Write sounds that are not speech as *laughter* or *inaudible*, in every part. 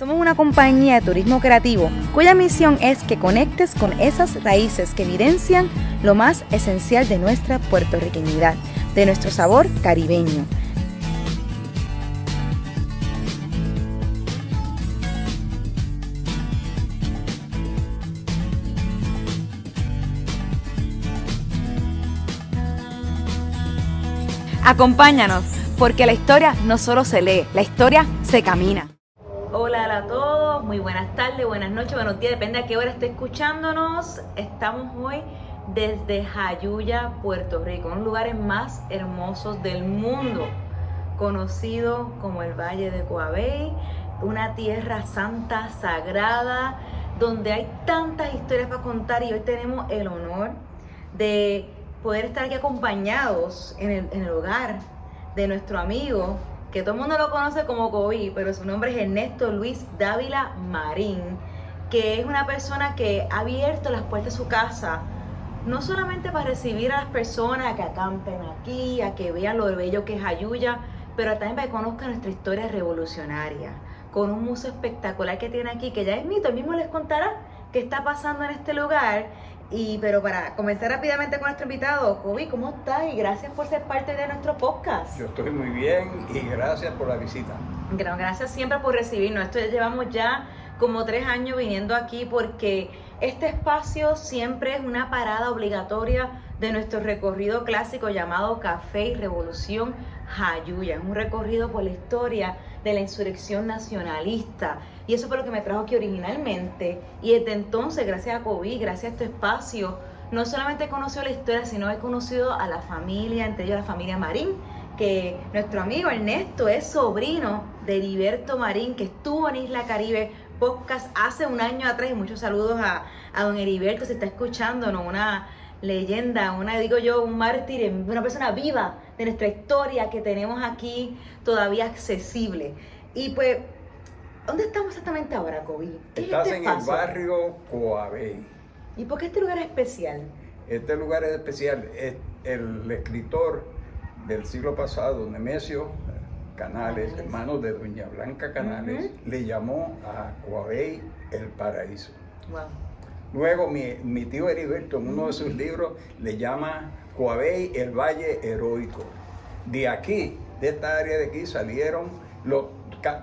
Somos una compañía de turismo creativo cuya misión es que conectes con esas raíces que evidencian lo más esencial de nuestra puertorriqueñidad, de nuestro sabor caribeño. Acompáñanos, porque la historia no solo se lee, la historia se camina. Muy buenas tardes, buenas noches, buenos días, depende a qué hora esté escuchándonos. Estamos hoy desde Jayuya, Puerto Rico, uno de los lugares más hermosos del mundo, conocido como el Valle de Coabey, una tierra santa, sagrada, donde hay tantas historias para contar y hoy tenemos el honor de poder estar aquí acompañados en el hogar de nuestro amigo, que todo el mundo lo conoce como COVID, pero su nombre es Ernesto Luis Dávila Marín, que es una persona que ha abierto las puertas de su casa, no solamente para recibir a las personas que acampen aquí, a que vean lo bello que es Ayuya, pero también para que conozcan nuestra historia revolucionaria, con un museo espectacular que tiene aquí, que ya es mito, él mismo les contará qué está pasando en este lugar y, pero para comenzar rápidamente con nuestro invitado, Kobe, ¿cómo estás? Y gracias por ser parte de nuestro podcast. Yo estoy muy bien y gracias por la visita. Gracias siempre por recibirnos. Esto ya llevamos ya como tres años viniendo aquí porque este espacio siempre es una parada obligatoria de nuestro recorrido clásico llamado Café y Revolución Jayuya. Es un recorrido por la historia de la insurrección nacionalista. Y eso fue lo que me trajo aquí originalmente. Y desde entonces, gracias a COVID, gracias a este espacio, no solamente he conocido la historia, sino he conocido a la familia, entre ellos la familia Marín, que nuestro amigo Ernesto es sobrino de Heriberto Marín, que estuvo en Isla Caribe Podcast hace un año atrás. Y muchos saludos a, a don Heriberto, se está escuchando, ¿no? Una leyenda, una, digo yo, un mártir, una persona viva de nuestra historia que tenemos aquí todavía accesible. Y pues, ¿dónde estamos exactamente ahora, Kobe? Estás este en el barrio Coabey. ¿Y por qué este lugar es especial? Este lugar es especial. Es el escritor del siglo pasado, Nemesio Canales, hermano de Doña Blanca Canales, le llamó a Coabey el paraíso. Wow. Luego mi, tío Heriberto en uno de sus libros le llama Coabey el Valle Heroico. De aquí, de esta área de aquí, salieron los,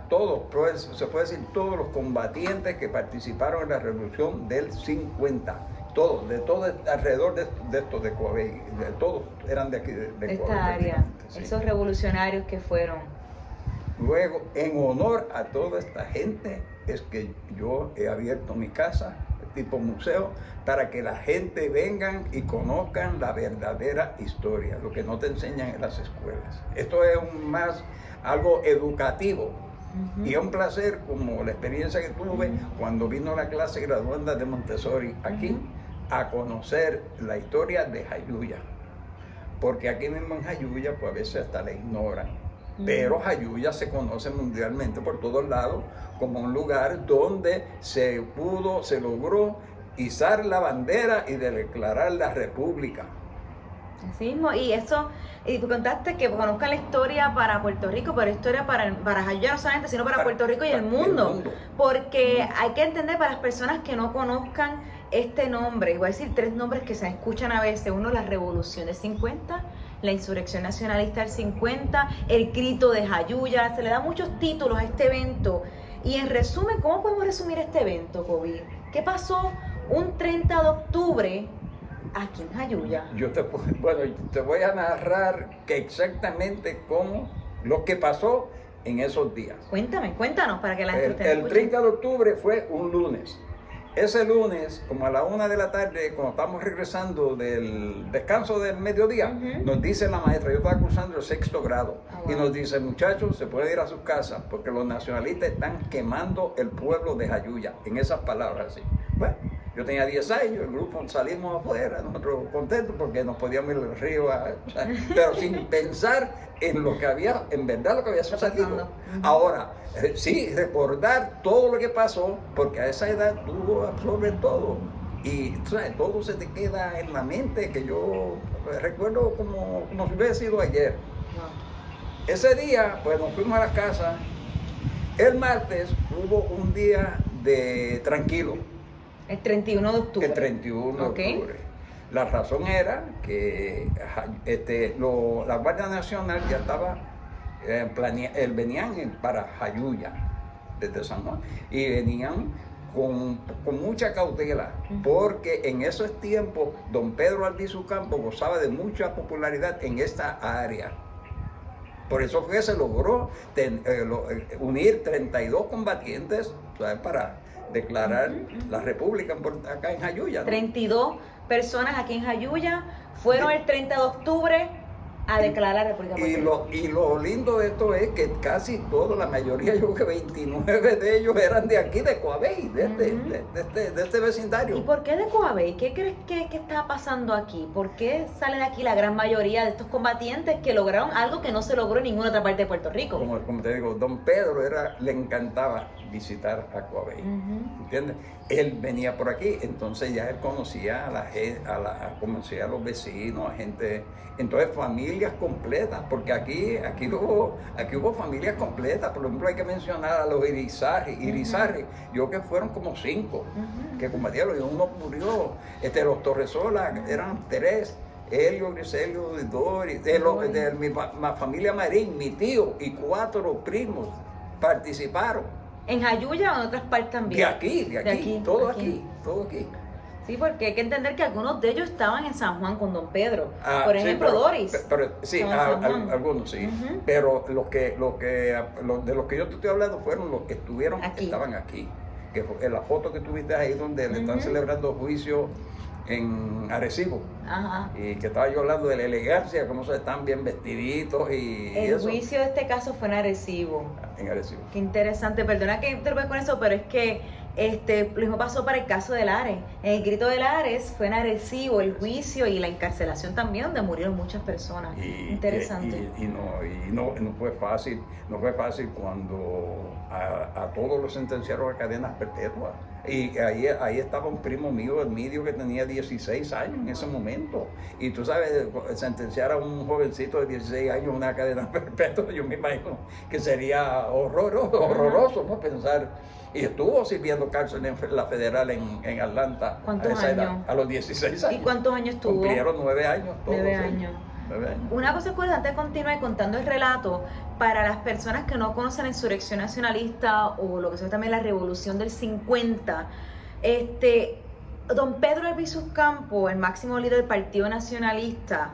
todos, se puede decir todos los combatientes que participaron en la revolución del 50. Todos, de todo alrededor de, de estos de Coabey, de todos eran de aquí, de, de Esta área, esos revolucionarios que fueron. Luego, en honor a toda esta gente, es que yo he abierto mi casa tipo museo, para que la gente vengan y conozcan la verdadera historia, lo que no te enseñan en las escuelas. Esto es más algo educativo. Y es un placer, como la experiencia que tuve cuando vino la clase graduanda de Montessori aquí, a conocer la historia de Jayuya. Porque aquí mismo en Jayuya, pues a veces hasta la ignoran. Pero Jayuya se conoce mundialmente por todos lados como un lugar donde se pudo, se logró izar la bandera y declarar la república. Así mismo, y eso, y tú contaste que conozcan la historia para Puerto Rico, pero historia para, para Jayuya no solamente, sino para, Puerto Rico y el mundo. Porque hay que entender para las personas que no conozcan este nombre, voy a decir tres nombres que se escuchan a veces, uno la Revolución de 50, la insurrección nacionalista del 50, el grito de Jayuya, se le da muchos títulos a este evento. Y en resumen, ¿cómo podemos resumir este evento, COVID? ¿Qué pasó un 30 de octubre aquí en Jayuya? Yo te, *laughs* bueno, te voy a narrar que exactamente cómo, lo que pasó en esos días. Cuéntame, cuéntanos para que la gente El, el 30 de octubre fue un lunes. Ese lunes, como a la una de la tarde, cuando estamos regresando del descanso del mediodía, nos dice la maestra, yo estaba cursando el sexto grado, ah, y nos dice, muchachos, se puede ir a sus casas porque los nacionalistas están quemando el pueblo de Jayuya, en esas palabras así. Bueno, yo tenía 10 años, el grupo salimos afuera, nosotros contentos porque nos podíamos ir al río, pero sin *laughs* pensar en lo que había, en verdad lo que había sucedido. Ahora, eh, sí, recordar todo lo que pasó, porque a esa edad tú absorbes todo. Y todo se te queda en la mente, que yo recuerdo como, como si hubiera sido ayer. Ese día, pues nos fuimos a la casa El martes hubo un día de tranquilo. El 31 de octubre. El 31 de octubre. La razón era que este, la Guardia Nacional ya estaba eh, planeando, venían para Jayuya, desde San Juan, y venían con, mucha cautela, porque en esos tiempos don Pedro Albizu Campo gozaba de mucha popularidad en esta área. Por eso fue que se logró eh, eh, unir 32 combatientes para declarar la república acá en Jayuya. 32 personas aquí en Jayuya. Fueron el 30 de octubre a declarar la República y lo, y lo lindo de esto es que casi todos, la mayoría, *laughs* yo creo que 29 de ellos eran de aquí, de Coabey, de, este, de, este, de, este, vecindario. ¿Y por qué de Coabey? ¿Qué crees que, está pasando aquí? ¿Por qué sale de aquí la gran mayoría de estos combatientes que lograron algo que no se logró en ninguna otra parte de Puerto Rico? Como, como te digo, don Pedro era, le encantaba visitar a Coabey, ¿entiendes? Él venía por aquí, entonces ya él conocía a la gente, a la, conocía a los vecinos, a gente, entonces familias completas, porque aquí, aquí hubo, aquí hubo familias completas, por ejemplo hay que mencionar a los Irizarri, Irizarri, yo que fueron como cinco que combatieron y uno murió, este, los Torresola eran tres, Helio, Griselio, Doris, de, de mi familia Marín, mi tío y cuatro primos participaron. ¿En Jayuya o en otras partes también? De aquí, de aquí, todo aquí. todo aquí. Sí, porque hay que entender que algunos de ellos estaban en San Juan con Don Pedro. Ah, Por ejemplo, Doris. Pero, sí, algunos sí. Pero los que, los que, de los que yo te estoy hablando fueron los que estuvieron, aquí. estaban aquí. Que en la foto que tuviste ahí donde le están celebrando juicio en Arecibo. Ajá. Y que estaba yo hablando de la elegancia, cómo se están bien vestiditos y. El juicio de este caso fue en Arecibo. En Arecibo. Qué interesante, perdona que intervenga con eso, pero es que este, lo mismo pasó para el caso de Lares. En el grito de Lares fue en Arecibo el juicio y la encarcelación también, donde murieron muchas personas. Interesante. Y, no, y no, no, fue fácil, no fue fácil cuando a, a todos los sentenciaron a cadenas perpetuas. Y ahí, ahí estaba un primo mío, el medio, que tenía 16 años en ese momento. Y tú sabes, sentenciar a un jovencito de 16 años una cadena *laughs* perpetua, yo me imagino que sería horroroso, horroroso, ¿no? Pensar. Y estuvo sirviendo cárcel en la federal en, en Atlanta. ¿Cuántos a años? a los 16 años. ¿Y cuántos años estuvo? Cumplieron nueve años. Todos, nueve años. Una cosa antes de continuar contando el relato, para las personas que no conocen la insurrección nacionalista o lo que se también la revolución del 50, este, don Pedro Albizu Campo, el máximo líder del Partido Nacionalista,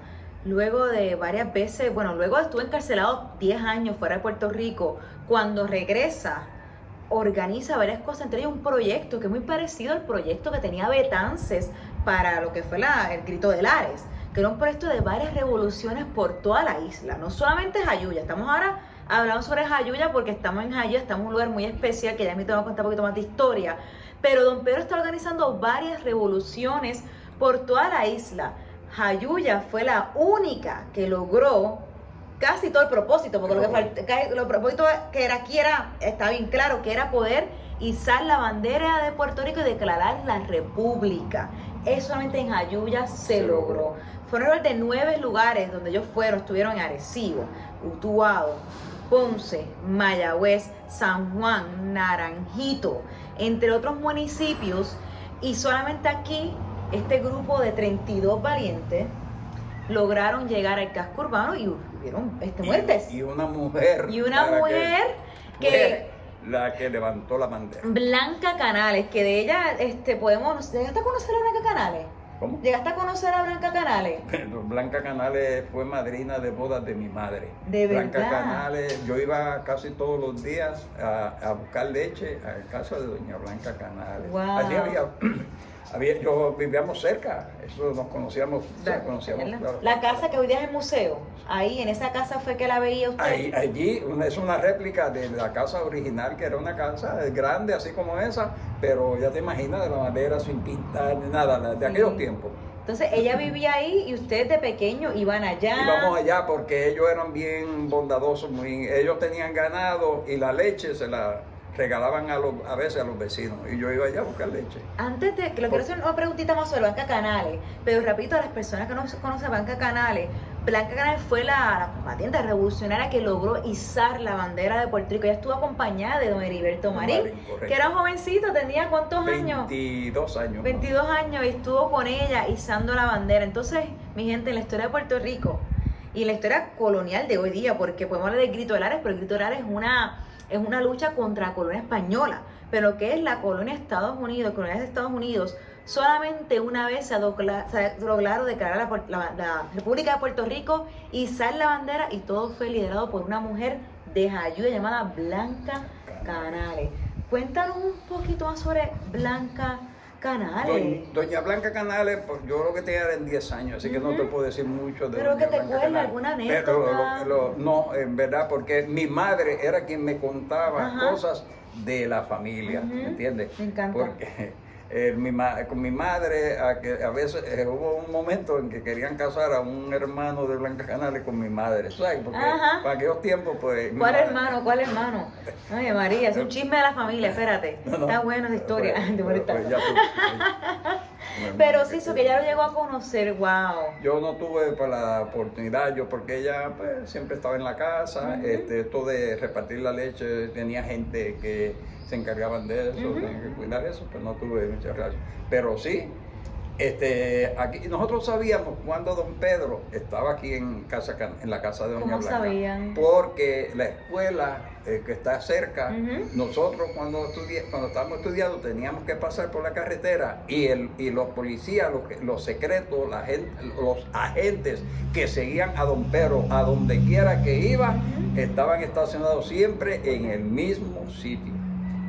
luego de varias veces, bueno, luego estuvo encarcelado 10 años fuera de Puerto Rico, cuando regresa, organiza varias cosas, entre ellas un proyecto que es muy parecido al proyecto que tenía Betances para lo que fue la, el grito de Lares que era un proyecto de varias revoluciones por toda la isla, no solamente Jayuya, estamos ahora hablando sobre Jayuya porque estamos en Jayuya, estamos en un lugar muy especial que ya me tengo que contar un poquito más de historia, pero don Pedro está organizando varias revoluciones por toda la isla. Jayuya fue la única que logró casi todo el propósito, porque lo que falta, lo propósito que era aquí era, está bien claro, que era poder izar la bandera de Puerto Rico y declarar la república. Eso solamente en Jayuya se logró. Fueron de nueve lugares donde ellos fueron, estuvieron en Arecibo, Utuado, Ponce, Mayagüez, San Juan, Naranjito, entre otros municipios. Y solamente aquí, este grupo de 32 valientes lograron llegar al casco urbano y hubieron este, muertes. Y, una mujer. Y una mujer que, la que levantó la bandera. Blanca Canales, que de ella este, podemos. ¿Llegaste a conocer a Blanca Canales? ¿Cómo? ¿Llegaste a conocer a Blanca Canales? *laughs* Blanca Canales fue madrina de bodas de mi madre. De Blanca Canales, yo iba casi todos los días a, buscar leche a casa de doña Blanca Canales. Wow. Allí había había, yo vivíamos cerca, eso nos conocíamos, la, conocíamos la, casa que hoy día es el museo, ahí en esa casa fue que la veía usted. Ahí, allí es una réplica de la casa original, que era una casa grande así como esa, pero ya te imaginas de la madera sin pintar nada, de aquellos tiempos. Entonces ella vivía ahí y ustedes de pequeño iban allá. Íbamos allá porque ellos eran bien bondadosos, muy, ellos tenían ganado y la leche se la regalaban a, los, a veces a los vecinos y yo iba allá a buscar leche. Antes de que lo quiero hacer una preguntita más sobre Banca Canales, pero repito a las personas que no conocen Banca Canales, Blanca Canales fue la, combatiente revolucionaria que logró izar la bandera de Puerto Rico. Ella estuvo acompañada de don Heriberto Marín, que era un jovencito, tenía cuántos años? 22 años. 22 años y estuvo con ella izando la bandera. Entonces, mi gente, en la historia de Puerto Rico y en la historia colonial de hoy día, porque podemos hablar del grito de Lares, pero el grito de Lares es una, es una lucha contra la colonia española. Pero que es la colonia de Estados Unidos, colonia de Estados Unidos, Solamente una vez se, lograron declarar la, República de Puerto Rico, y izar la bandera y todo fue liderado por una mujer de ayuda llamada Blanca Canales. Cuéntanos un poquito más sobre Blanca Canales. Doña, Blanca Canales, pues, yo lo que tenía era en 10 años, así que no te puedo decir mucho de Pero que te cuente alguna anécdota. no, en verdad, porque mi madre era quien me contaba cosas de la familia, ¿me entiendes? Me encanta. Porque eh, mi con mi madre, a, que a veces eh, hubo un momento en que querían casar a un hermano de Blanca Canales con mi madre, ¿sabes? Porque para aquellos tiempos, pues. ¿Cuál hermano? ¿Cuál hermano? Oye, María, es un chisme de la familia, espérate. *laughs* Está buena esa historia. Pues, *laughs* pues, Pero sí, eso que ella lo llegó a conocer, wow. Yo no tuve pues, la oportunidad, yo porque ella pues, siempre estaba en la casa, este, esto de repartir la leche, tenía gente que se encargaban de eso, uh que cuidar eso, pues no tuve mucha relación. Pero sí, este, aquí, nosotros sabíamos cuando don Pedro estaba aquí en, casa, en la casa de Doña ¿Cómo sabían? Porque la escuela eh, que está cerca, nosotros cuando, estudi cuando estábamos estudiando teníamos que pasar por la carretera y, el, y los policías, los, los secretos, la gente, los agentes que seguían a don Pedro a donde quiera que iba, estaban estacionados siempre en el mismo sitio.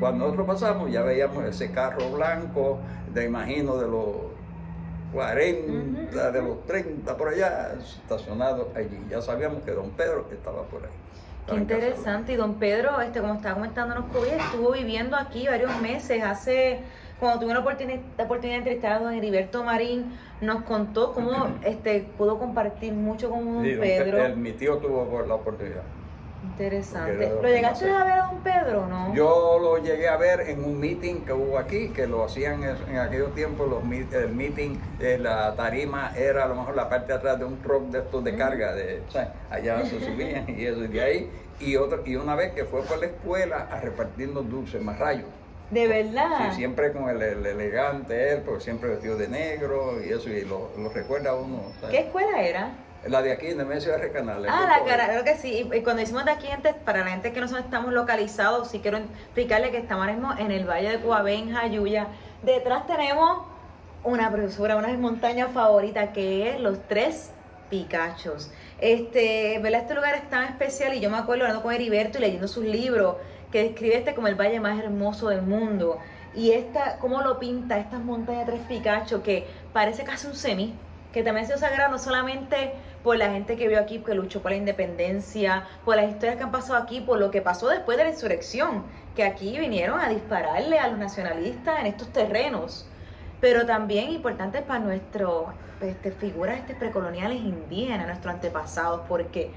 Cuando nosotros pasamos ya veíamos ese carro blanco, de imagino de los 40, de los 30 por allá, estacionado allí. Ya sabíamos que don Pedro estaba por ahí. Qué interesante. Y don Pedro, este, como estaba comentándonos COVID, estuvo viviendo aquí varios meses. Hace, cuando tuve la oportunidad, la oportunidad de entrevistar a don Heriberto Marín, nos contó cómo *clears throat* este, pudo compartir mucho con don Pedro. mi tío tuvo la oportunidad. Interesante. ¿Lo llegaste a ver a don Pedro no? Yo lo llegué a ver en un meeting que hubo aquí, que lo hacían en aquellos tiempos, los, el meeting, de la tarima era a lo mejor la parte de atrás de un truck de estos de carga, de, allá se *laughs* subían y eso, y de ahí. Y, otro, y una vez que fue por la escuela a repartirnos dulces, más rayos. ¿De verdad? Sí, siempre con el, elegante él, porque siempre vestido de negro y eso, y lo, lo recuerda uno. ¿Qué escuela era? La de aquí, de Mesio de Canales. Ah, la cara, creo que sí. Y cuando decimos de aquí, gente, para la gente que no estamos localizados, sí quiero explicarle que estamos en el Valle de Coabé, en Jayuya. Detrás tenemos una profesora, una de mis montañas favoritas, que es los tres Picachos. Este, ¿verdad? Este lugar es tan especial y yo me acuerdo hablando con Heriberto y leyendo sus libros que describe este como el valle más hermoso del mundo. Y esta, cómo lo pinta, estas montañas de tres Picachos, que parece casi un semi, que también se sagrado no solamente por la gente que vio aquí, que luchó por la independencia, por las historias que han pasado aquí, por lo que pasó después de la insurrección, que aquí vinieron a dispararle a los nacionalistas en estos terrenos, pero también importantes para nuestros este, figuras este, precoloniales indígenas, nuestros antepasados, porque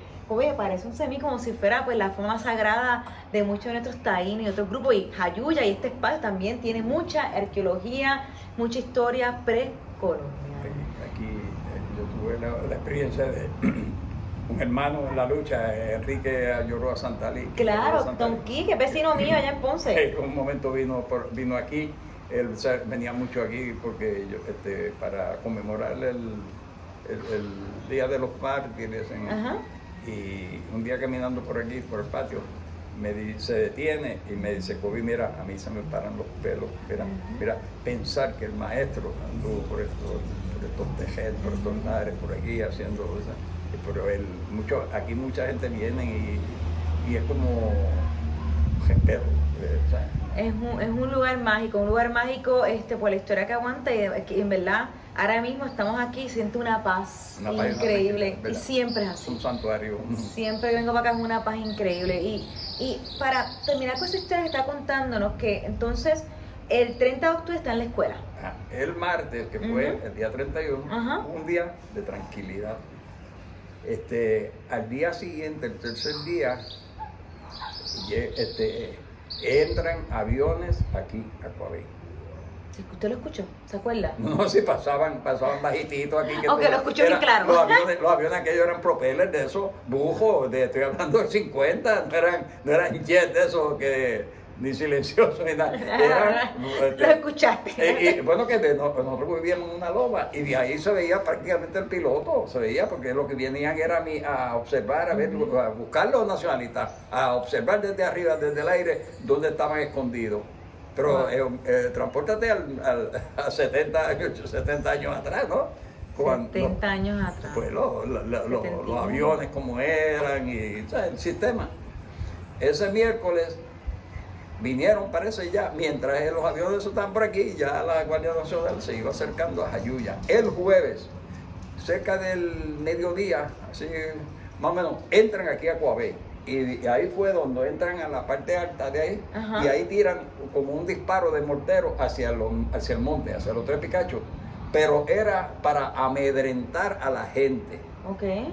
parece un semi como si fuera pues la forma sagrada de muchos de nuestros taínos y otros grupos, y Jayuya y este espacio también tiene mucha arqueología, mucha historia precolonial la, experiencia de *clears throat* un hermano en la lucha, Enrique Ayoroa Santalí. Claro, Don Quique, vecino mío allá en Ponce. *laughs* En un momento vino, por, vino aquí, él venía mucho aquí porque yo, este, para conmemorar el, el, Día de los Mártires. y un día caminando por aquí, por el patio, me se detiene y me dice, Kobe, mira, a mí se me paran los pelos. Mira, mira pensar que el maestro anduvo por esto por estos tejer, por estos madres, por aquí haciendo cosas. Pero el, mucho, aquí mucha gente viene y, y es como respeto. Eh, es un, es un lugar mágico, un lugar mágico este, por la historia que aguanta y en verdad ahora mismo estamos aquí y siento una paz increíble y siempre es así. Un santuario. Siempre vengo para acá es una paz increíble y, y para terminar con esta historia está contándonos que entonces el 30 de octubre está en la escuela. El martes, que fue el día 31, un día de tranquilidad. Este, al día siguiente, el tercer día, este, entran aviones aquí a Coabí. ¿Usted lo escuchó? ¿Se acuerda? *laughs* No, sí, pasaban, pasaban bajititos aquí. Que lo escuchó bien claro. Los aviones, los aviones aquellos eran propellers de esos, bujos, de, estoy hablando del 50, no eran, no eran jets de esos que ni silencioso ni nada. *laughs* lo escuchaste. Eh, y, bueno, que nosotros vivíamos en una loma y de ahí se veía prácticamente el piloto, se veía porque lo que venían era a, a observar, a ver, a buscar los nacionalistas, a observar desde arriba, desde el aire, dónde estaban escondidos. Pero eh, eh, transportate al, *laughs* a 70 años, 70 años atrás, ¿no? 70 años atrás. Pues los aviones como eran y el sistema. Ese miércoles vinieron, parece ya, mientras los aviones estaban por aquí, ya la Guardia Nacional se iba acercando a Jayuya. El jueves, cerca del mediodía, así más o menos, entran aquí a Coabé. Y ahí fue donde entran a la parte alta de ahí y ahí tiran como un disparo de mortero hacia, hacia el monte, hacia los tres Picachos. Pero era para amedrentar a la gente.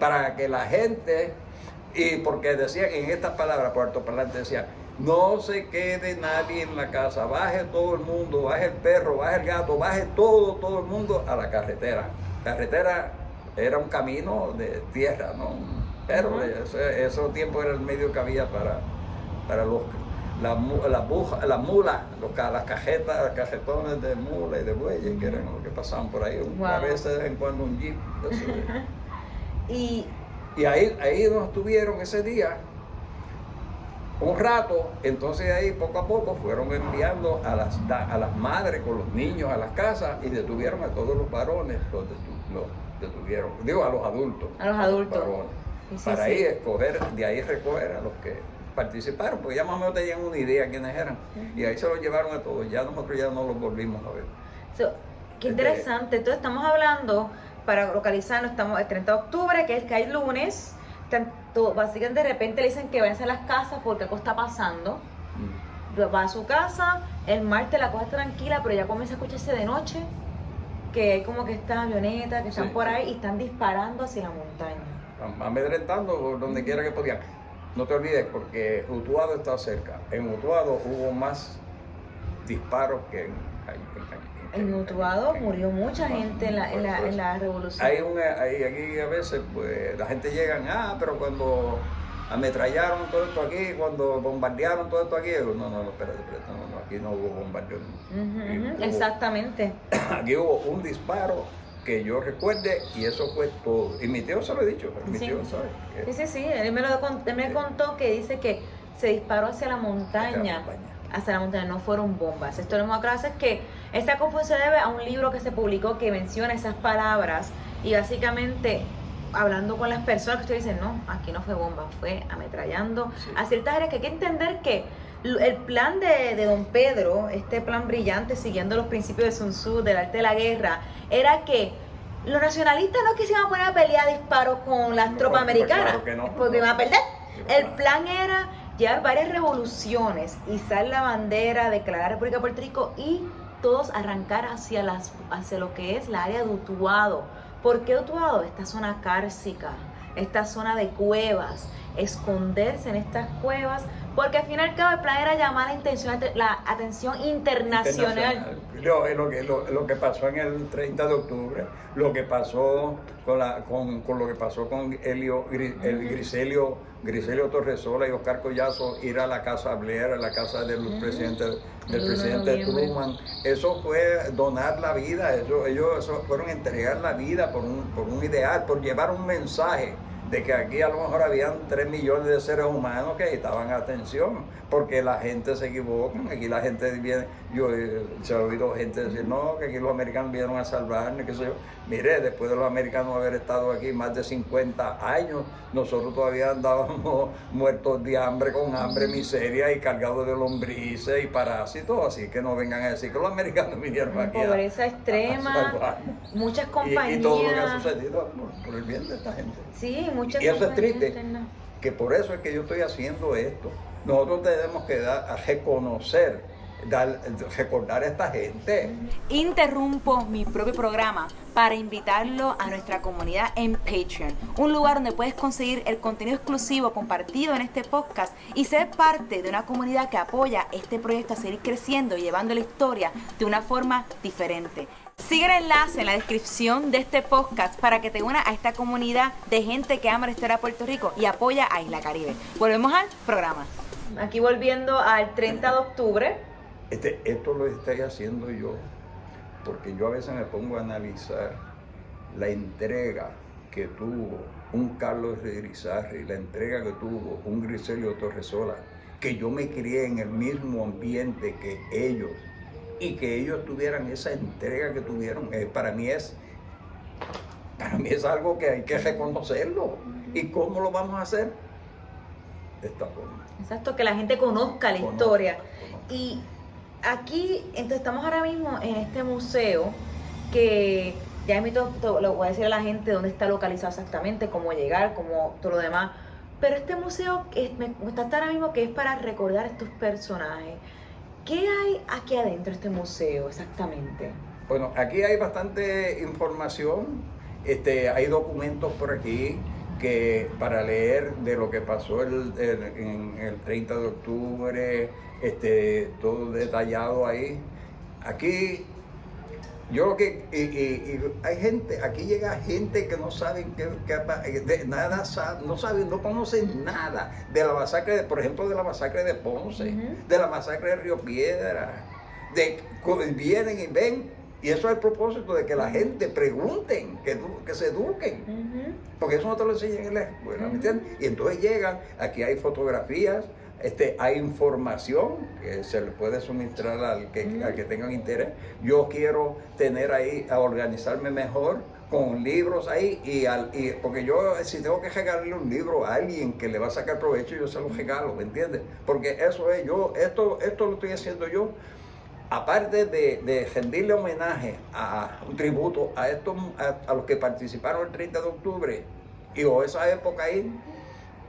Para que la gente, y porque decían en estas palabras, Puerto Parlante decía, no se quede nadie en la casa, baje todo el mundo, baje el perro, baje el gato, baje todo, todo el mundo a la carretera. La carretera era un camino de tierra, ¿no? Pero ese, ese, tiempo era el medio que había para, para los, las la la mulas, las cajetas, las cajetones de mula y de bueyes, que eran los que pasaban por ahí. A veces de vez en cuando un jeep. *laughs* y y ahí, ahí nos tuvieron ese día un rato, entonces ahí poco a poco fueron enviando a las, a las madres con los niños a las casas y detuvieron a todos los varones, los, detuvieron, digo a los adultos. A los adultos para ahí escoger, de ahí recoger a los que participaron, porque ya más o menos tenían una idea quiénes eran. Y ahí se los llevaron a todos, ya nosotros ya no los volvimos a ver. qué este, interesante, entonces estamos hablando, para localizarnos, estamos el 30 de octubre, que es que hay lunes, tanto, básicamente de repente le dicen que vayan a las casas porque algo está pasando. Mm. Va a su casa, el martes la cosa está tranquila, pero ya comienza a escucharse de noche que hay como que estas avionetas que están por ahí y están disparando hacia la montaña amedrentando por donde quiera que podían. No te olvides, porque Utuado está cerca. En Utuado hubo más disparos que en en, Utuado murió mucha gente en la, en la, en la revolución. Hay, hay aquí a veces, pues la gente llega, ah, pero cuando ametrallaron todo esto aquí, cuando bombardearon todo esto aquí, no, no, espérate, espérate, no, no, aquí no hubo bombardeo. exactamente. *clears throat* Aquí hubo un disparo que yo recuerde y eso fue todo. Y mi tío se lo he dicho, mi sí. tío sabe. Sí, sí, sí, él me, lo, me contó que dice que se disparó hacia la montaña. Hacia la montaña, no fueron bombas. Esto lo hemos es que esta confusión se debe a un libro que se publicó que menciona esas palabras y básicamente hablando con las personas que ustedes dicen, no, aquí no fue bomba, fue ametrallando a ciertas áreas que hay que entender que el plan de, de, don Pedro, este plan brillante siguiendo los principios de Sun Tzu, del arte de la guerra, era que los nacionalistas no quisieran poner a pelear disparos con las tropas americanas, porque iban a perder. El plan era llevar varias revoluciones, izar la bandera, declarar República de Puerto Rico y todos arrancar hacia, las, hacia lo que es la área de Utuado. ¿Por qué Utuado? Esta zona cárcica, esta zona de cuevas, esconderse en estas cuevas porque al final el plan era llamar la, intención, la atención internacional. lo, que, lo, que pasó en el 30 de octubre, lo que pasó con, la, con, con lo que pasó con Helio, el Griselio, Griselio Torresola y Oscar Collazo, ir a la casa Blair, a la casa del presidente, del presidente Truman. Eso fue donar la vida, eso, ellos fueron entregar la vida por un, por un ideal, por llevar un mensaje de que aquí a lo mejor habían 3 millones de seres humanos que necesitaban atención, porque la gente se equivoca, aquí la gente viene, yo se ha oído gente decir, no, que aquí los americanos vinieron a salvarme, qué sé yo. Mire, después de los americanos haber estado aquí más de 50 años, nosotros todavía andábamos *laughs* muertos de hambre, con hambre, miseria y cargados de lombrices y parásitos, así que no vengan a decir que los americanos vinieron aquí. Pobreza extrema, muchas compañías. Y, todo lo que ha sucedido por, el bien de esta gente. Sí, muchas Y eso es triste, que por eso es que yo estoy haciendo esto. Nosotros tenemos que dar, a reconocer dar, recordar a esta gente. Interrumpo mi propio programa para invitarlo a nuestra comunidad en Patreon, un lugar donde puedes conseguir el contenido exclusivo compartido en este podcast y ser parte de una comunidad que apoya este proyecto a seguir creciendo y llevando la historia de una forma diferente. Sigue el enlace en la descripción de este podcast para que te unas a esta comunidad de gente que ama la historia de Puerto Rico y apoya a Isla Caribe. Volvemos al programa. Aquí volviendo al 30 de octubre. Este, esto lo estoy haciendo yo porque yo a veces me pongo a analizar la entrega que tuvo un Carlos de Irizarry, la entrega que tuvo un Griselio Torresola, que yo me crié en el mismo ambiente que ellos y que ellos tuvieran esa entrega que tuvieron, eh, para mí es para mí es algo que hay que reconocerlo. ¿Y cómo lo vamos a hacer? De esta forma. Exacto, que la gente conozca la historia. Y aquí, entonces estamos ahora mismo en este museo que ya todo lo voy a decir a la gente dónde está localizado exactamente, cómo llegar, cómo todo lo demás. Pero este museo me está ahora mismo que es para recordar estos personajes. ¿Qué hay aquí adentro de este museo exactamente? Bueno, aquí hay bastante información, este, hay documentos por aquí que para leer de lo que pasó el, en el 30 de octubre, este, todo detallado ahí. Aquí, yo lo que, y, hay gente, aquí llega gente que no saben que, de, nada, no saben, no conocen nada de la masacre, de, por ejemplo, de la masacre de Ponce, de la masacre de Río Piedra, de vienen y ven y eso es el propósito de que la gente pregunten, que, que se eduquen. Porque eso no te lo enseñan en la escuela, ¿me entiendes? Y entonces llegan, aquí hay fotografías, este, hay información que se le puede suministrar al que, al que tengan interés. Yo quiero tener ahí, a organizarme mejor con libros ahí, y, al, y porque yo si tengo que regalarle un libro a alguien que le va a sacar provecho, yo se lo regalo, ¿me entiendes? Porque eso es yo, esto, esto lo estoy haciendo yo aparte de, de, rendirle homenaje a un tributo a estos a, los que participaron el 30 de octubre y o esa época ahí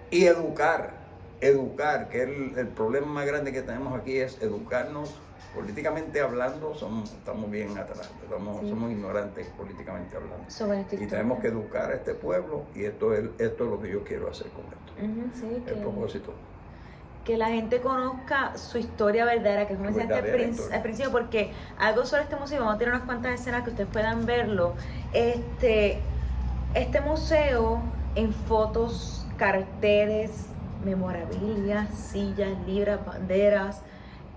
y educar educar que el, el problema más grande que tenemos aquí es educarnos políticamente hablando somos, estamos bien atrás, somos ignorantes políticamente hablando. y tenemos que educar a este pueblo y esto es, esto es lo que yo quiero hacer con esto. el propósito que la gente conozca su historia verdadera, que es como decía al, principio, porque algo sobre este museo, vamos a tener unas cuantas escenas que ustedes puedan verlo. Este, este museo en fotos, carteles, memorabilia, sillas, libras, banderas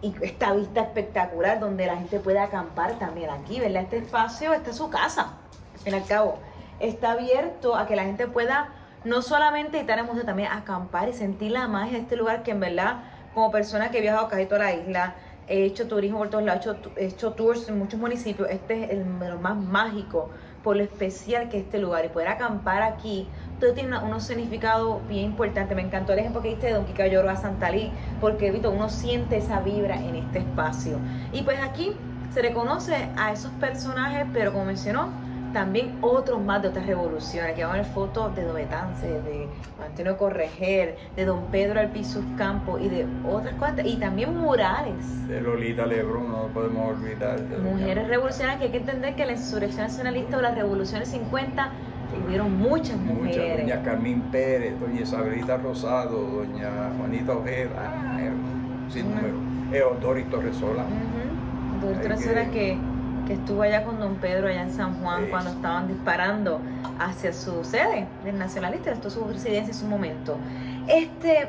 y esta vista espectacular donde la gente puede acampar también aquí, ¿verdad? Este espacio, esta es su casa, al fin y al cabo. Está abierto a que la gente pueda no solamente estar en museo, también acampar y sentir la magia de este lugar que en verdad, como persona que he viajado casi toda la isla, he hecho turismo por todos lados, he hecho, tours en muchos municipios, este es el, más mágico por lo especial que es este lugar y poder acampar aquí todo tiene unos significados bien importantes. Me encantó el ejemplo que diste de Don Quique Lloro a Santalí, porque Vito, uno siente esa vibra en este espacio. Y pues aquí se reconoce a esos personajes, pero como mencionó, también otros más de otras revoluciones, que van a ver fotos de Don Betance, de Antonio Correger, de Don Pedro Alpizus Campo y de otras cuantas, y también murales. De Lolita Lebrón, no podemos olvidar. Mujeres revolucionarias que hay que entender que la insurrección nacionalista o las revoluciones 50 hubieron muchas mujeres. doña Carmín Pérez, doña Isabelita Rosado, doña Juanita Ojeda, eh, sin número, eh, Doris Torresola. Doris Torresola que que estuvo allá con don Pedro allá en San Juan cuando estaban disparando hacia su sede del nacionalista, esto su residencia en su momento. Este,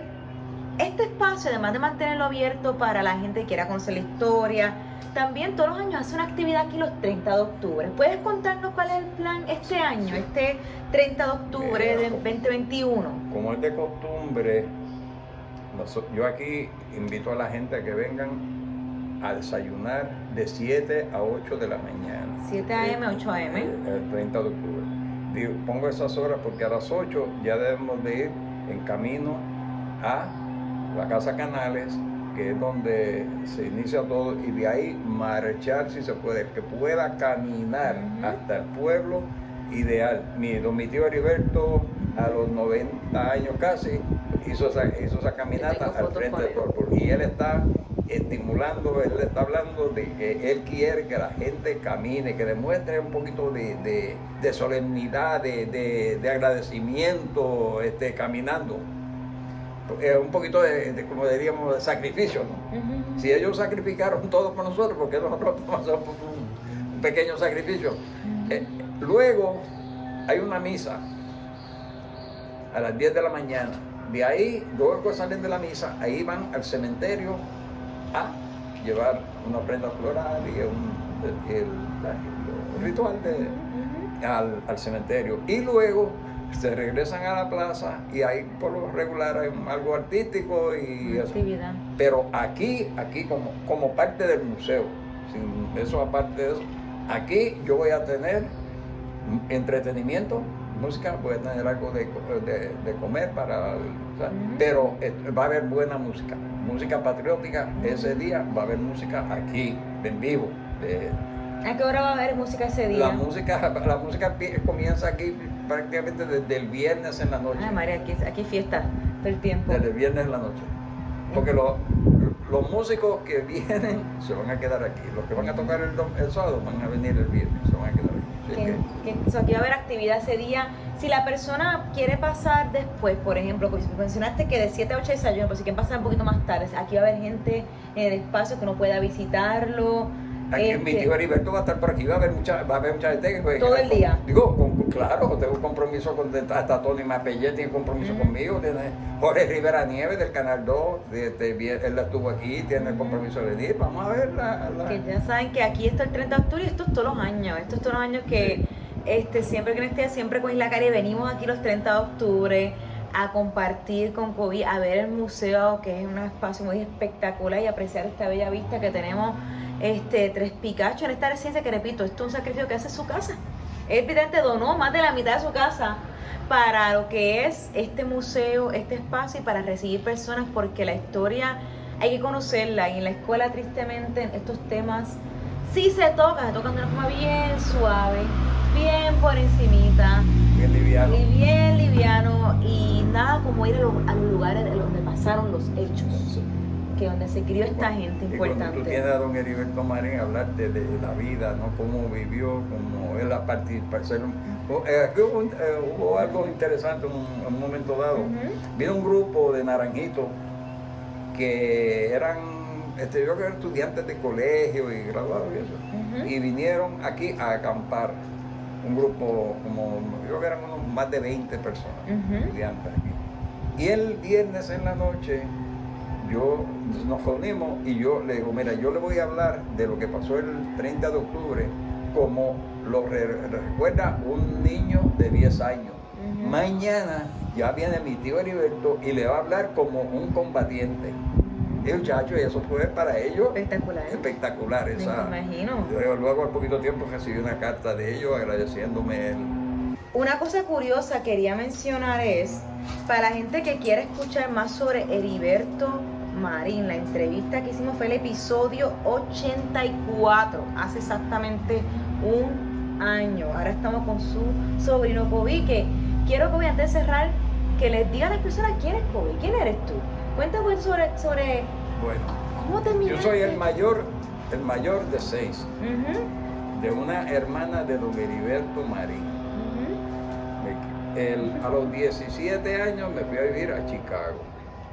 este espacio, además de mantenerlo abierto para la gente que quiera conocer la historia, también todos los años hace una actividad aquí los 30 de octubre. ¿Puedes contarnos cuál es el plan este año, este 30 de octubre de 2021? Como es de costumbre, yo aquí invito a la gente a que vengan a desayunar de 7 a 8 de la mañana. 7 a.m., 8 a.m. El 30 de octubre. pongo esas horas porque a las 8 ya debemos de ir en camino a la Casa Canales, que es donde se inicia todo, y de ahí marchar si se puede, que pueda caminar hasta el pueblo ideal. Mi, mi tío Heriberto, a los 90 años casi, hizo esa, hizo esa caminata al frente del pueblo. Y él está estimulando, él está hablando de que él quiere que la gente camine, que demuestre un poquito de, solemnidad, de, agradecimiento este, caminando. un poquito de, como diríamos, de sacrificio. ¿no? Si ellos sacrificaron todo por nosotros, porque nosotros pasamos un, un pequeño sacrificio? Eh, luego hay una misa a las 10 de la mañana. De ahí, luego salen de la misa, ahí van al cementerio a llevar una prenda floral y un, el, ritual de, al, cementerio. Y luego se regresan a la plaza y ahí por lo regular hay algo artístico y Actividad. Pero aquí, aquí como, como parte del museo, sin eso aparte de eso, aquí yo voy a tener entretenimiento, música, voy a tener algo de, de, comer para... Pero eh, va a haber buena música, música patriótica. Ese día va a haber música aquí, en vivo. ¿A qué hora va a haber música ese día? La música, la música comienza aquí prácticamente desde el viernes en la noche. Ay, María, aquí, aquí fiesta todo el tiempo. Desde el viernes en la noche. Porque los, los músicos que *laughs* vienen se van a quedar aquí. Los que van a tocar el, el sábado van a venir el viernes, se van a quedar aquí que, aquí va a haber actividad ese día. Si la persona quiere pasar después, por ejemplo, mencionaste que de 7 a 8 desayuno, pero si quieren pasar un poquito más tarde, aquí va a haber gente en el espacio que uno pueda visitarlo Aquí mi tío Heriberto va a estar por aquí, va a haber mucha, va a haber mucha gente. Pues, Todo el día. Digo, claro, tengo compromiso con hasta Tony Mapellet tiene compromiso conmigo, tiene Jorge Rivera Nieves del Canal 2, de, él estuvo aquí, tiene el compromiso de venir, vamos a ver la, Que ya saben que aquí está el 30 de octubre y esto es todos los años, esto es todos los años que este, siempre que no esté, siempre con Isla Cari venimos aquí los 30 de octubre a compartir con COVID, a ver el museo, que es un espacio muy espectacular y apreciar esta bella vista que tenemos este, Tres Pikachu en esta residencia que repito, esto es un sacrificio que hace su casa. El presidente donó más de la mitad de su casa para lo que es este museo, este espacio y para recibir personas porque la historia hay que conocerla y en la escuela tristemente estos temas sí se tocan, se tocan de una forma bien suave, bien por encimita, bien liviano. Y bien liviano y nada como ir a los, a los lugares donde pasaron los hechos que donde se crió esta gente importante. tú tienes a don Heriberto Marín hablarte de la vida, ¿no? Cómo vivió, cómo él la participación. Aquí eh, hubo, algo interesante en un, momento dado. Vino un grupo de naranjitos que eran, este, yo creo estudiantes de colegio y graduados y eso. Y vinieron aquí a acampar. Un grupo como, yo creo que eran unos más de 20 personas, estudiantes aquí. Y el viernes en la noche yo nos reunimos y yo le digo, mira, yo le voy a hablar de lo que pasó el 30 de octubre como lo recuerda un niño de 10 años. Mañana ya viene mi tío Heriberto y le va a hablar como un combatiente. Y muchacho, y eso fue para ellos espectacular. Espectacular, esa. Me imagino. luego al poquito tiempo recibí una carta de ellos agradeciéndome el, una cosa curiosa quería mencionar es, para la gente que quiere escuchar más sobre Heriberto Marín. La entrevista que hicimos fue el episodio 84, hace exactamente un año. Ahora estamos con su sobrino Kobe, que quiero Kobe antes de cerrar, que les diga a las personas quién es Kobe, quién eres tú. Cuéntame sobre, sobre bueno, cómo Yo soy el mayor, el mayor de seis, de una hermana de don Heriberto Marín. a los 17 años me fui a vivir a Chicago.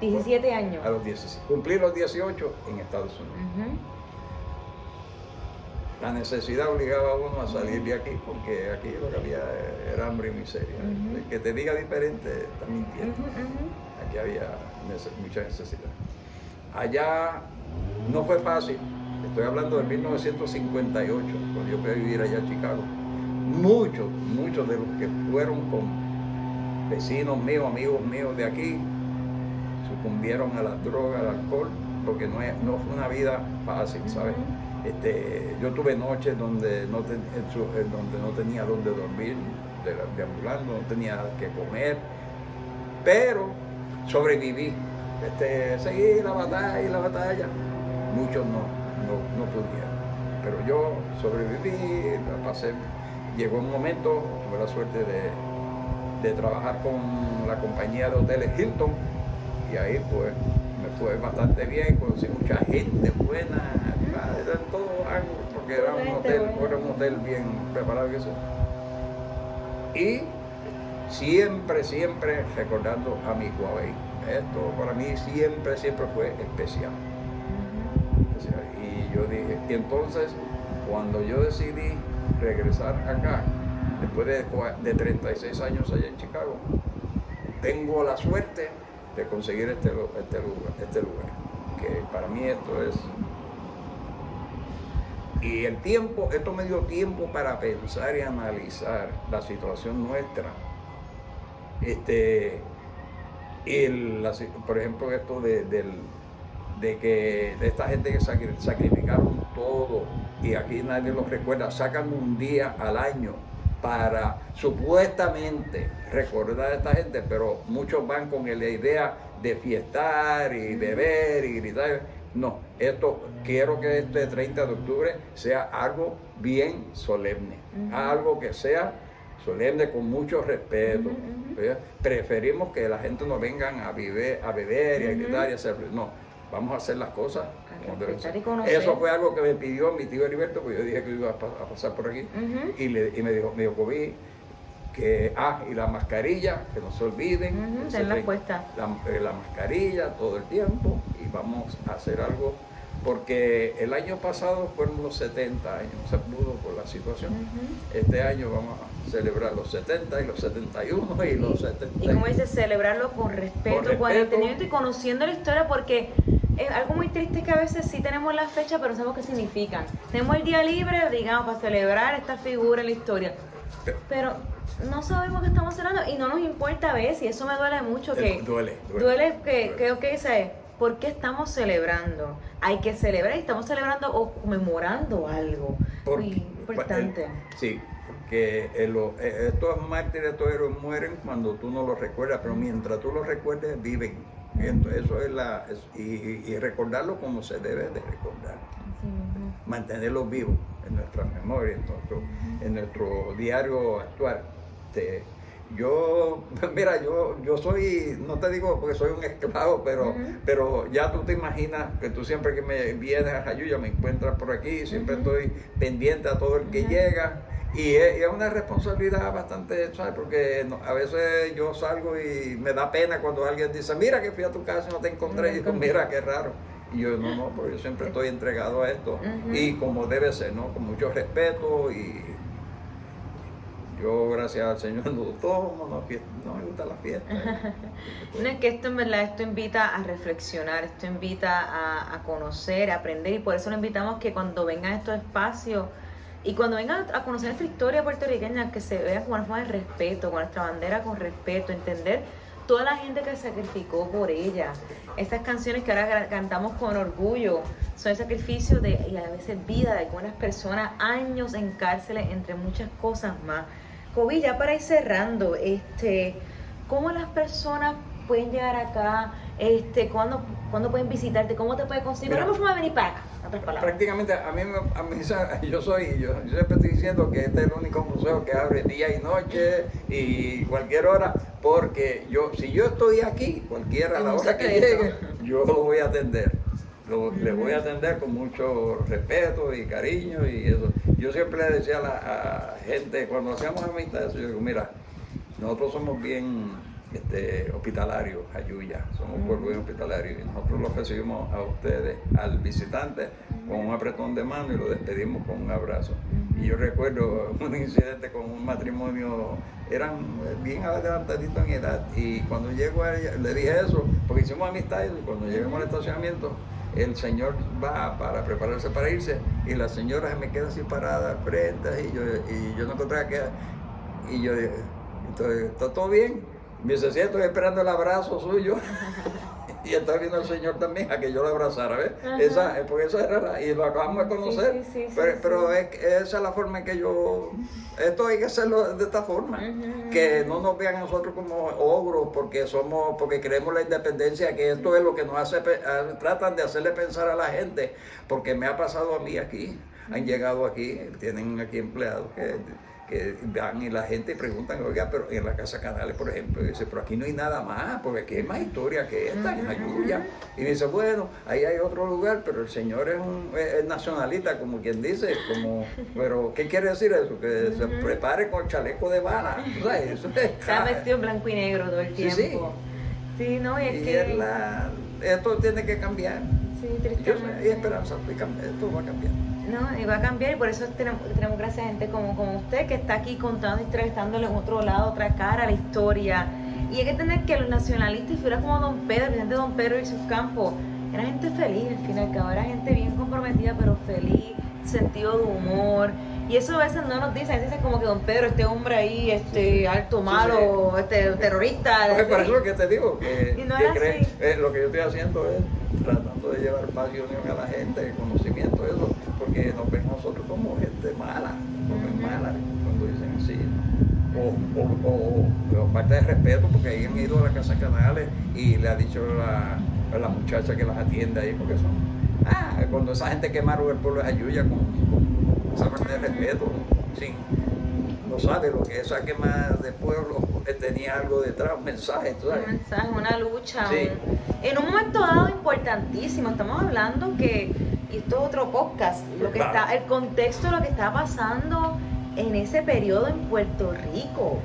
17 años. A los 17. Cumplí los 18 en Estados Unidos. La necesidad obligaba a uno a salir de aquí porque aquí lo que había era hambre y miseria. El que te diga diferente está mintiendo. Aquí había mucha necesidad. Allá no fue fácil. Estoy hablando de 1958, cuando yo fui a vivir allá en Chicago. Muchos, muchos de los que fueron con vecinos míos, amigos míos de aquí, sucumbieron a las drogas, al alcohol, porque no, no fue una vida fácil, ¿sabes? Este, yo tuve noches donde no, donde no tenía dónde dormir, deambulando, no tenía que comer, pero sobreviví. Este, seguí la batalla y la batalla. Muchos no, no, pudieron. Pero yo sobreviví, la pasé. Llegó un momento, tuve la suerte de, de trabajar con la compañía de hoteles Hilton y ahí pues me fue bastante bien, conocí mucha gente buena, era todo algo, porque era un hotel, era un hotel bien preparado y eso. Y siempre, siempre recordando a mi Huawei. Esto para mí siempre, siempre fue especial. Y yo dije, y entonces cuando yo decidí regresar acá, después de, de 36 años allá en Chicago, tengo la suerte de conseguir este, este, lugar, este lugar, que para mí esto es... Y el tiempo, esto me dio tiempo para pensar y analizar la situación nuestra. Este, el, por ejemplo, esto de, de que de esta gente que sacrificaron todo y aquí nadie los recuerda, sacan un día al año para supuestamente recordar a esta gente, pero muchos van con la idea de fiestar y beber y gritar. No, esto quiero que este 30 de octubre sea algo bien solemne, algo que sea solemne con mucho respeto. Preferimos que la gente no vengan a, vivir, a beber y a gritar y hacer. No, vamos a hacer las cosas eso fue algo que me pidió mi tío Heriberto, porque yo dije que iba a, pasar por aquí. y, le, y, me dijo, me dijo, que, ah, y la mascarilla, que no se olviden. Uh la puesta. Eh, la, mascarilla todo el tiempo y vamos a hacer algo, porque el año pasado fueron los 70 años, se pudo por la situación. Este año vamos a celebrar los 70 y los 71 y los 70. Y como dice, celebrarlo con respeto, con, con entendimiento y conociendo la historia, porque es algo muy triste que a veces sí tenemos la fecha, pero no sabemos qué significan. Tenemos el día libre, digamos, para celebrar esta figura en la historia. Pero no sabemos qué estamos celebrando y no nos importa a veces, y eso me duele mucho. que Duele, duele. Duele que, creo que es, ¿por qué estamos celebrando? Hay que celebrar y estamos celebrando o conmemorando algo muy importante. sí, porque eh, estos mártires, estos héroes mueren cuando tú no los recuerdas, pero mientras tú los recuerdes, viven eso es la, y, recordarlo como se debe de recordar. Mantenerlo vivo en nuestra memoria, en nuestro, en nuestro diario actual. Yo, *laughs* mira, yo, yo soy, no te digo porque soy un esclavo, pero, pero ya tú te imaginas que tú siempre que me vienes a Jayuya me encuentras por aquí, siempre estoy pendiente a todo el que llega y es, una responsabilidad bastante, ¿sabes? Porque a veces yo salgo y me da pena cuando alguien dice, mira que fui a tu casa y no te encontré. Y digo, mira qué raro. Y yo, no, no, porque yo siempre *laughs* estoy entregado a esto. Y como debe ser, ¿no? Con mucho respeto y yo, gracias al Señor, no tomo, no, me gusta la fiesta. *laughs* no, que esto en verdad, esto invita a reflexionar, esto invita a, a conocer, a aprender y por eso lo invitamos que cuando vengan estos espacios y cuando vengan a conocer nuestra historia puertorriqueña, que se vea con una forma de respeto, con nuestra bandera con respeto, entender toda la gente que sacrificó por ella. Estas canciones que ahora cantamos con orgullo son el sacrificio de, y a veces vida de algunas personas, años en cárceles, entre muchas cosas más. Kobe, ya para ir cerrando, este, ¿cómo las personas pueden llegar acá? Este, ¿cuándo, ¿Cuándo pueden visitarte? ¿Cómo te pueden conseguir? ¿Cómo forma de venir para acá? Prácticamente a mí, a mí *laughs* yo soy, yo, siempre estoy diciendo que este es el único museo que abre día y noche y cualquier hora, porque yo, si yo estoy aquí, cualquiera a la hora que llegue, yo lo voy a atender. Lo, Le voy a atender con mucho respeto y cariño y eso. Yo siempre le decía a la gente, cuando hacemos amistad, yo digo, mira, nosotros somos bien este, hospitalario, Ayuya, somos un pueblo hospitalario y nosotros lo recibimos a ustedes, al visitante, con un apretón de mano y lo despedimos con un abrazo. Y yo recuerdo *laughs* un incidente con un matrimonio, eran bien adelantaditos en edad y cuando llego a ella, le dije eso, porque hicimos amistad y cuando llegamos al estacionamiento, el señor va para prepararse para irse y la señora se me queda así parada frente y yo, y yo no encontraba que... Y yo dije, ¿está todo bien? Me dice, sí, estoy esperando el abrazo suyo. *laughs* y está viendo el Señor también a que yo lo abrazara, ¿ves? Esa, porque esa era la, y lo acabamos de conocer. pero, es, esa es la forma en que yo, esto hay que hacerlo de esta forma, que no nos vean a nosotros como ogros porque somos, porque creemos la independencia, que esto es lo que nos hace, tratan de hacerle pensar a la gente, porque me ha pasado a mí aquí, han llegado aquí, tienen aquí empleados que que van y la gente preguntan, oiga, pero en la Casa Canales, por ejemplo, dice, pero aquí no hay nada más, porque aquí hay más historia que esta, en Ayuya. Y dice, bueno, ahí hay otro lugar, pero el señor es un nacionalista, como quien dice, como, pero ¿qué quiere decir eso? Que se prepare con chaleco de bala. *laughs* Sea, eso Está vestido en blanco y negro todo el tiempo. Sí, sí. no, y es que... esto tiene que cambiar. Sí, hay esperanza, esto va a cambiar. No, y va a cambiar y por eso tenemos, tenemos gracias a gente como, como usted que está aquí contando historias, dándole en otro lado, otra cara a la historia. Y hay que tener que los nacionalistas, figuras como Don Pedro, el presidente Don Pedro y sus campos, era gente feliz al final, que era gente bien comprometida, pero feliz, sentido de humor. Y eso a veces no nos dicen, dicen como que don Pedro, este hombre ahí, este alto, malo, este terrorista. Porque por eso que te digo, que, eh, lo que yo estoy haciendo es tratando de llevar paz y unión a la gente, conocimiento, eso, porque nos ven nosotros como gente mala, como mala, cuando dicen así. O, o, o, parte de respeto, porque ahí han ido a la Casa Canales y le ha dicho la, a la muchacha que las atiende ahí, porque son, ah, cuando esa gente quemaron el pueblo de Ayuya con, con esa parte de respeto, sí no sabe lo que esa quema de pueblo tenía algo detrás, un mensaje. Un mensaje, una lucha. en un momento dado importantísimo, estamos hablando que, y esto es otro podcast, lo que está, el contexto de lo que está pasando en ese periodo en Puerto Rico.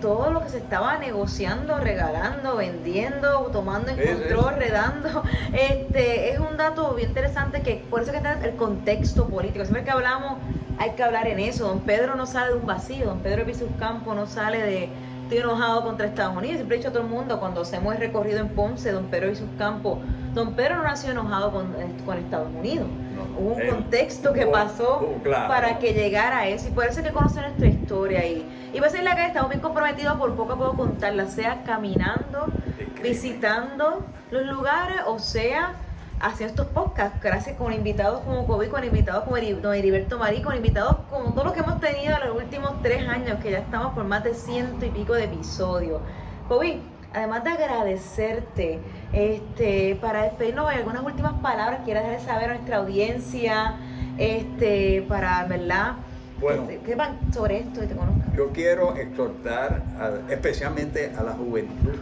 Todo lo que se estaba negociando, regalando, vendiendo, tomando en control, redando, *laughs* este, es un dato bien interesante que por eso que está el contexto político. Siempre que hablamos hay que hablar en eso. Don Pedro no sale de un vacío, don Pedro Pisus Campo no sale de estoy enojado contra Estados Unidos. Siempre he dicho a todo el mundo, cuando hacemos el recorrido en Ponce, don Pedro y sus campos, don Pedro no nació enojado con, con Estados Unidos. Hubo un contexto que pasó para que llegara a eso. Y por eso hay que conocer nuestra historia. Y, y pues en la que estamos bien comprometidos por poco a poco contarla, sea caminando, visitando los lugares, o sea haciendo estos podcasts, gracias con invitados como COVID, con invitados como don Heriberto Marí, con invitados como todos los que hemos tenido en los últimos tres años, que ya estamos por más de ciento y pico de episodios. COVID, además de agradecerte, este, para despedirnos, ¿hay algunas últimas palabras quieras dejar saber a nuestra audiencia, este, para, ¿verdad? Bueno, que van sobre esto y te conozcan. Yo quiero exhortar especialmente a la juventud,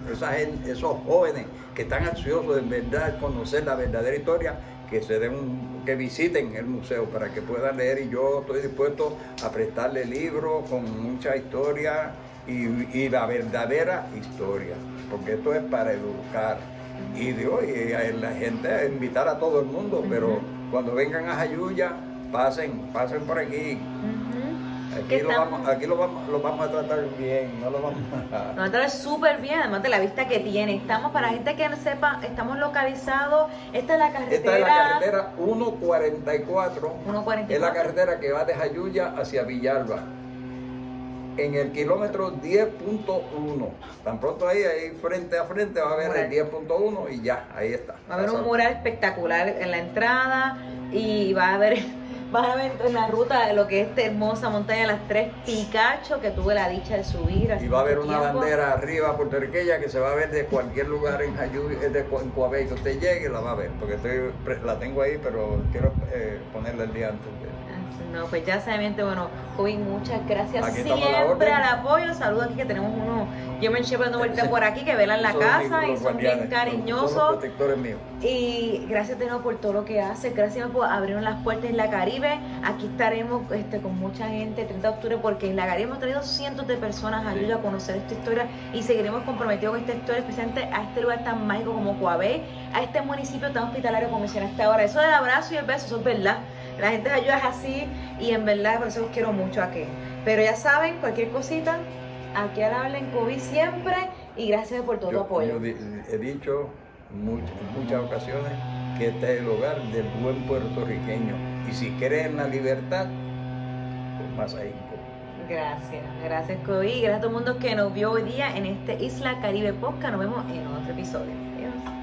esos jóvenes que están ansiosos de verdad conocer la verdadera historia, que se den que visiten el museo para que puedan leer y yo estoy dispuesto a prestarle libros con mucha historia y, la verdadera historia, porque esto es para educar. Y de hoy la gente invitar a todo el mundo, pero cuando vengan a Jayuya, pasen, pasen por aquí. Aquí, lo vamos, aquí lo, vamos, lo vamos a tratar bien, no lo vamos a... A tratar súper bien, además de la vista que tiene. Estamos, para gente que no sepa, estamos localizados, esta es la carretera... Esta es la carretera 144. 144. Es la carretera que va de Jayuya hacia Villalba. En el kilómetro 10.1. Tan pronto ahí, ahí frente a frente va a ver el 10.1 y ya, ahí está. Va a haber un mural espectacular en la entrada y va a haber vas a ver en la ruta de lo que es esta hermosa montaña de las tres Picacho que tuve la dicha de subir. Y va a haber una bandera arriba puertorriqueña que se va a ver de cualquier lugar en Jayuy, de, en Coabey que usted llegue la va a ver, porque estoy, la tengo ahí, pero quiero eh, ponerla el día antes. No, pues ya sabiamente, bueno, Kobe, muchas gracias siempre al apoyo. Saludos aquí que tenemos uno, yo me Shepherd dando vuelta por aquí que velan la casa y son bien cariñosos. Y gracias de nuevo por todo lo que hace, gracias por abrirnos las puertas en la Caribe. Aquí estaremos este, con mucha gente el 30 de octubre porque en la Caribe hemos traído cientos de personas a ayuda a conocer esta historia y seguiremos comprometidos con esta historia, especialmente a este lugar tan mágico como Coabey, a este municipio tan hospitalario como mencionaste ahora. Eso del abrazo y el beso, eso es verdad. La gente de ayuda es así y en verdad por eso los quiero mucho aquí. Pero ya saben, cualquier cosita, aquí al habla en COVID siempre y gracias por todo tu apoyo. Yo he dicho muchas, en muchas ocasiones que este es el hogar del buen puertorriqueño. Y si quieres en la libertad, pues más ahí. Gracias, gracias COVID, gracias a todo el mundo que nos vio hoy día en este Isla Caribe Podcast. Nos vemos en otro episodio. Adiós.